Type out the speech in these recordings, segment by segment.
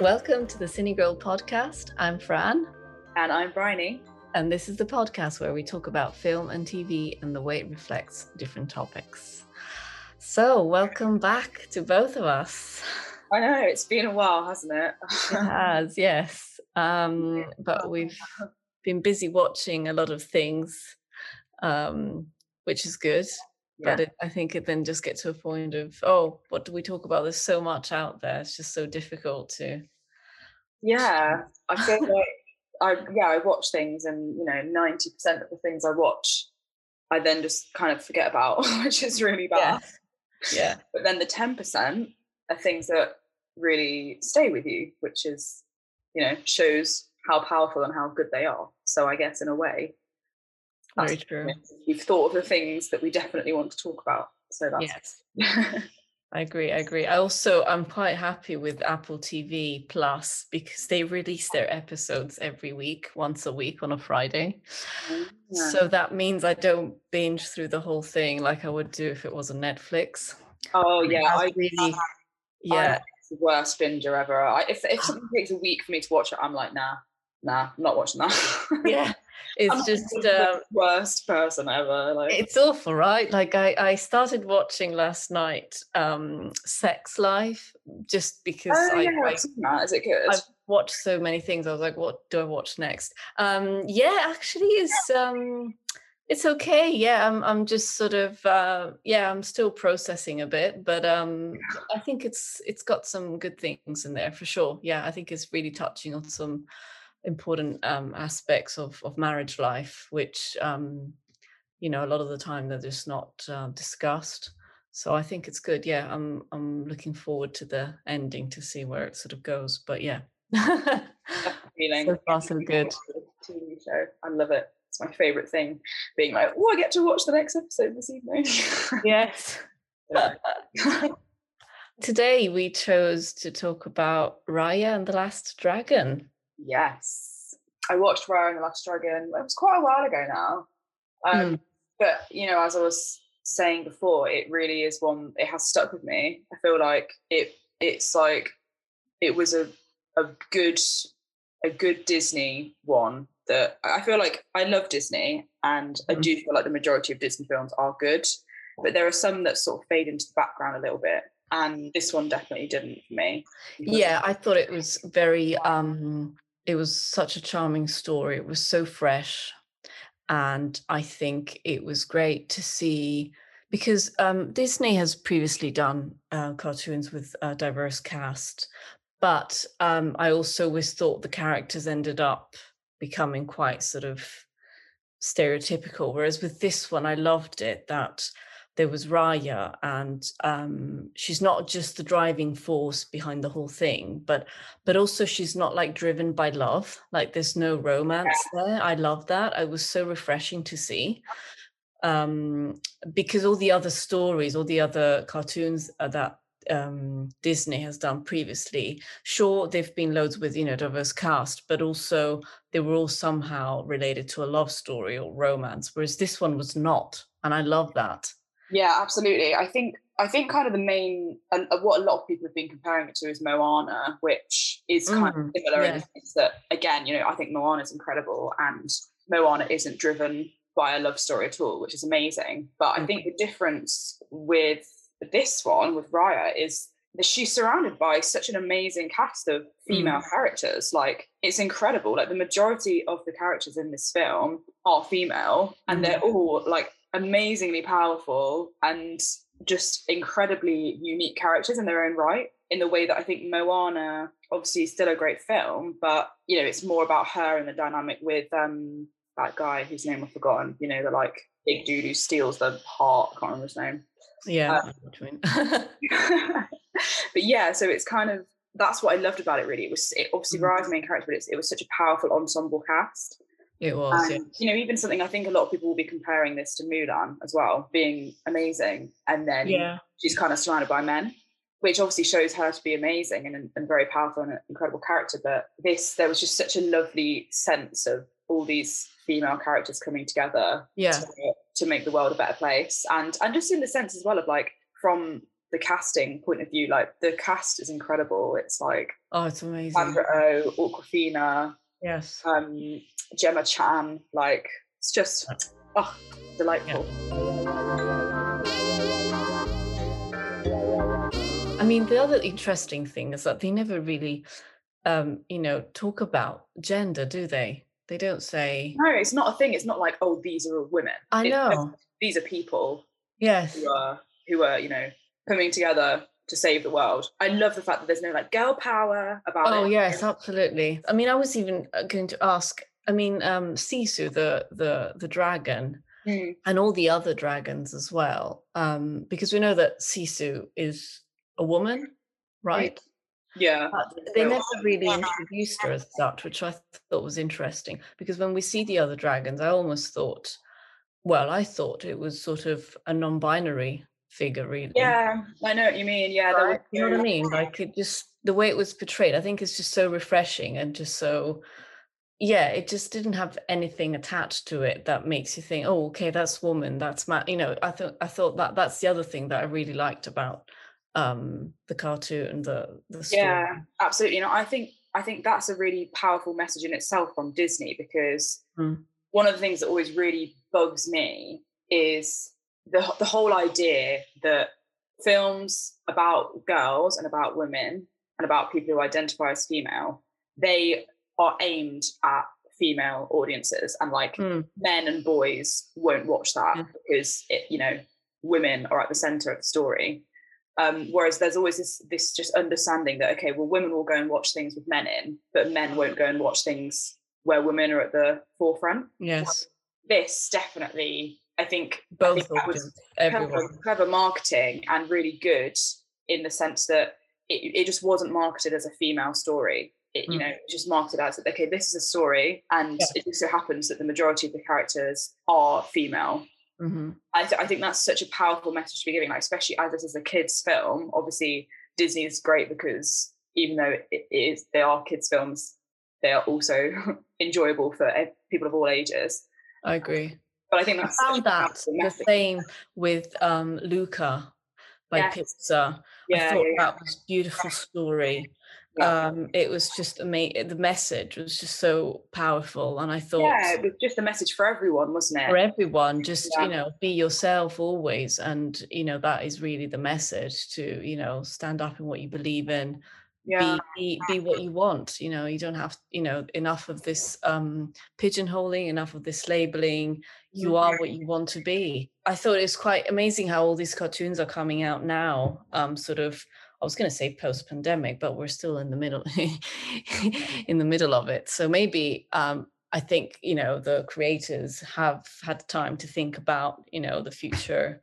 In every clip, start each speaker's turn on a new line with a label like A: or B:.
A: Welcome to the Cine Girl podcast. I'm Fran.
B: And I'm Bryony.
A: And this is the podcast where we talk about film and TV and the way it reflects different topics. So, welcome back to both of us.
B: I know, it's been a while, hasn't it?
A: it has, yes. Um, but we've been busy watching a lot of things, um, which is good. Yeah. But it, I think it then just gets to a point of, oh, what do we talk about? There's so much out there. It's just so difficult to.
B: Yeah, I feel like I yeah I watch things, and you know, ninety percent of the things I watch, I then just kind of forget about, which is really bad.
A: Yeah. yeah.
B: But then the ten percent are things that really stay with you, which is, you know, shows how powerful and how good they are. So I guess in a way,
A: very true.
B: We've thought of the things that we definitely want to talk about. So
A: that's yes. I agree. I agree. I also I'm quite happy with Apple TV Plus because they release their episodes every week, once a week on a Friday. Yeah. So ah. that means I don't binge through the whole thing like I would do if it was on Netflix.
B: Oh yeah, I really yeah. the worst binger ever. I, if if ah. something takes a week for me to watch it, I'm like, nah, nah, I'm not watching that.
A: yeah, it's just
B: the um, worst person ever. Like
A: it's awful, right? Like I, I started watching last night, um, Sex Life, just because
B: oh,
A: I,
B: yeah, I, that. Is it good?
A: I've watched so many things. I was like, what do I watch next? Um, yeah, actually, it's um, it's okay. Yeah, I'm, I'm just sort of, uh, yeah, I'm still processing a bit, but um, I think it's, it's got some good things in there for sure. Yeah, I think it's really touching on some important um, aspects of, of marriage life, which um, you know a lot of the time they're just not uh, discussed. So I think it's good. Yeah, I'm I'm looking forward to the ending to see where it sort of goes. But yeah,
B: feeling
A: so far so good.
B: TV show, I love it. It's my favorite thing. Being like, oh, I get to watch the next episode this evening.
A: yes. Today we chose to talk about Raya and the Last Dragon.
B: Yes. I watched Raya and the Last Dragon. It was quite a while ago now. Um, mm. But, you know, as I was saying before, it really is one, it has stuck with me. I feel like it, it's like, it was a, a good, a good Disney one that I feel like I love Disney and mm. I do feel like the majority of Disney films are good, but there are some that sort of fade into the background a little bit and this one definitely didn't for me.
A: Yeah, I thought it was very um it was such a charming story. It was so fresh. And I think it was great to see because um, Disney has previously done uh, cartoons with a diverse cast, but um, I also always thought the characters ended up becoming quite sort of stereotypical. Whereas with this one, I loved it that there was Raya, and um, she's not just the driving force behind the whole thing, but but also she's not like driven by love. Like there's no romance there. I love that. It was so refreshing to see um, because all the other stories, all the other cartoons that um, Disney has done previously. Sure, they've been loads with you know diverse cast, but also they were all somehow related to a love story or romance, whereas this one was not, and I love that.
B: Yeah, absolutely. I think I think kind of the main and what a lot of people have been comparing it to is Moana, which is kind mm, of similar yeah. in the sense that again, you know, I think Moana is incredible and Moana isn't driven by a love story at all, which is amazing. But I think the difference with this one with Raya is that she's surrounded by such an amazing cast of female mm. characters. Like it's incredible. Like the majority of the characters in this film are female, and mm. they're all like amazingly powerful and just incredibly unique characters in their own right in the way that I think Moana obviously is still a great film, but you know, it's more about her and the dynamic with um that guy whose name I've forgotten, you know, the like big dude who steals the heart, I can't remember his name.
A: Yeah.
B: Um, but yeah, so it's kind of that's what I loved about it really. It was it obviously mm. main character, but it was such a powerful ensemble cast.
A: It was,
B: and, you know, even something I think a lot of people will be comparing this to Mulan as well, being amazing, and then
A: yeah.
B: she's kind of surrounded by men, which obviously shows her to be amazing and, and very powerful and an incredible character. But this, there was just such a lovely sense of all these female characters coming together,
A: yeah,
B: to, to make the world a better place, and and just in the sense as well of like from the casting point of view, like the cast is incredible. It's like
A: oh, it's amazing.
B: Sandra Oh, Awkwafina,
A: yes,
B: um, Gemma Chan. Like it's just oh, delightful.
A: Yeah. I mean, the other interesting thing is that they never really, um, you know, talk about gender, do they? They don't say.
B: No, it's not a thing. It's not like, oh, these are women.
A: I know.
B: these are people.
A: Yes.
B: Who are who are you know coming together to save the world. I love the fact that there's no like girl power about
A: oh,
B: it.
A: Oh yes, absolutely. I mean, I was even uh, going to ask. I mean, um, Sisu, the the the dragon,
B: mm.
A: and all the other dragons as well, um, because we know that Sisu is a woman, right?
B: Yeah.
A: But they never really introduced her as such, which I thought was interesting because when we see the other dragons, I almost thought, well, I thought it was sort of a non binary figure, really.
B: Yeah, I know what you mean. Yeah.
A: Right? You know what I mean? Like it just, the way it was portrayed, I think it's just so refreshing and just so yeah it just didn't have anything attached to it that makes you think oh okay that's woman that's man you know i thought i thought that that's the other thing that i really liked about um the cartoon and the the story.
B: yeah absolutely you know i think i think that's a really powerful message in itself from disney because
A: mm.
B: one of the things that always really bugs me is the the whole idea that films about girls and about women and about people who identify as female they are aimed at female audiences and like
A: mm.
B: men and boys won't watch that
A: yeah.
B: because it you know women are at the center of the story um, whereas there's always this this just understanding that okay, well, women will go and watch things with men in, but men won't go and watch things where women are at the forefront.
A: Yes,
B: this definitely, I think,
A: both
B: I think that was clever, clever, marketing and really good in the sense that it, it just wasn't marketed as a female story. It, you mm. know, just marketed as okay, this is a story, and yeah. it just so happens that the majority of the characters are female
A: Mm-hmm.
B: I, th- I think that's such a powerful message to be giving, like especially as this is a kids' film. Obviously, Disney is great because even though it is they are kids' films, they are also enjoyable for people of all ages.
A: I agree.
B: But I think that's
A: I found that the same with um, Luca by yes. Pixar.
B: Yeah,
A: I thought
B: yeah, yeah.
A: that was beautiful story um it was just amazing the message was just so powerful and i thought
B: yeah it was just a message for everyone wasn't it
A: for everyone just yeah. you know be yourself always and you know that is really the message to you know stand up in what you believe in
B: yeah.
A: be, be what you want you know you don't have you know enough of this um pigeonholing enough of this labeling you are what you want to be i thought it was quite amazing how all these cartoons are coming out now um sort of I was going to say post pandemic, but we're still in the middle in the middle of it. So maybe um, I think you know the creators have had time to think about you know the future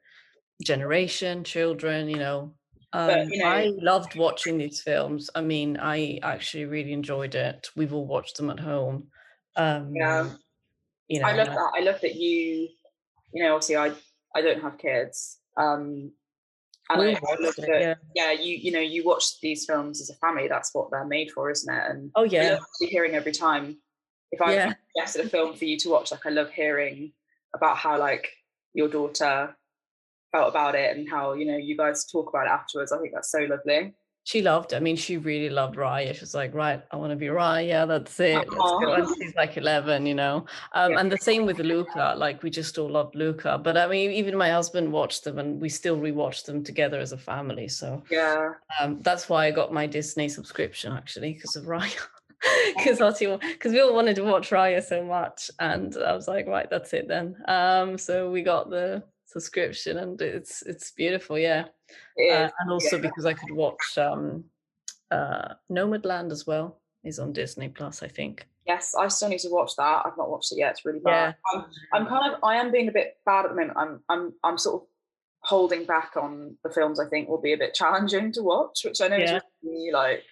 A: generation, children. You know, um, but, you know I loved watching these films. I mean, I actually really enjoyed it. We've all watched them at home. Um,
B: yeah,
A: you know,
B: I love that. I love that you, you know, obviously I I don't have kids. Um, and I, I love that, yeah. yeah, you you know, you watch these films as a family. That's what they're made for, isn't it? And
A: oh yeah,
B: hearing every time. If I yeah. suggested a film for you to watch, like I love hearing about how like your daughter felt about it and how you know you guys talk about it afterwards. I think that's so lovely
A: she loved I mean, she really loved Raya. She was like, right, I want to be Raya. That's it. And she's like 11, you know. Um, yeah. And the same with Luca. Like, we just all loved Luca. But I mean, even my husband watched them and we still rewatched them together as a family. So,
B: yeah.
A: Um, that's why I got my Disney subscription actually, because of Raya. Because because we all wanted to watch Raya so much. And I was like, right, that's it then. Um, so we got the subscription and it's it's beautiful yeah uh, and also yeah. because i could watch um uh nomadland as well is on disney plus i think
B: yes i still need to watch that i've not watched it yet it's really bad yeah. I'm, I'm kind of i am being a bit bad at the moment i'm i'm i'm sort of holding back on the films i think will be a bit challenging to watch which i know yeah. is really like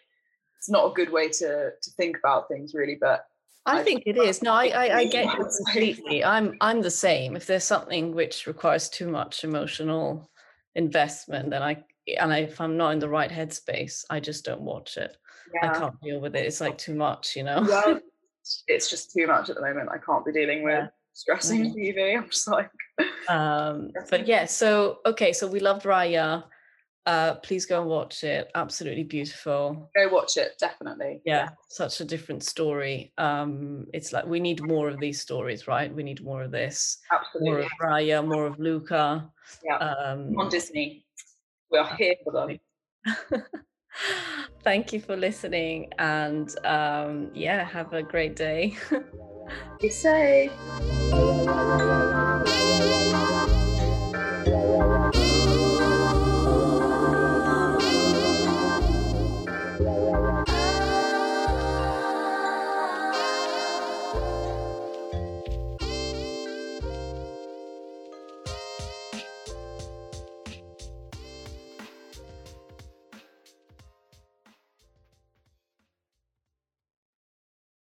B: it's not a good way to to think about things really but
A: I think it is. No, I, I, I get it completely. I'm I'm the same. If there's something which requires too much emotional investment, then I and I, if I'm not in the right headspace, I just don't watch it. Yeah. I can't deal with it. It's like too much, you know.
B: Well, it's just too much at the moment. I can't be dealing with yeah. stressing mm-hmm. TV. I'm just like.
A: Um, but yeah, so okay, so we loved Raya. Uh, please go and watch it. Absolutely beautiful.
B: Go watch it, definitely.
A: Yeah, yeah, such a different story. Um, it's like we need more of these stories, right? We need more of this.
B: Absolutely.
A: More of Raya, more of Luca.
B: Yeah. Um, On Disney. We are here for them.
A: Thank you for listening and um, yeah, have a great day.
B: Be safe.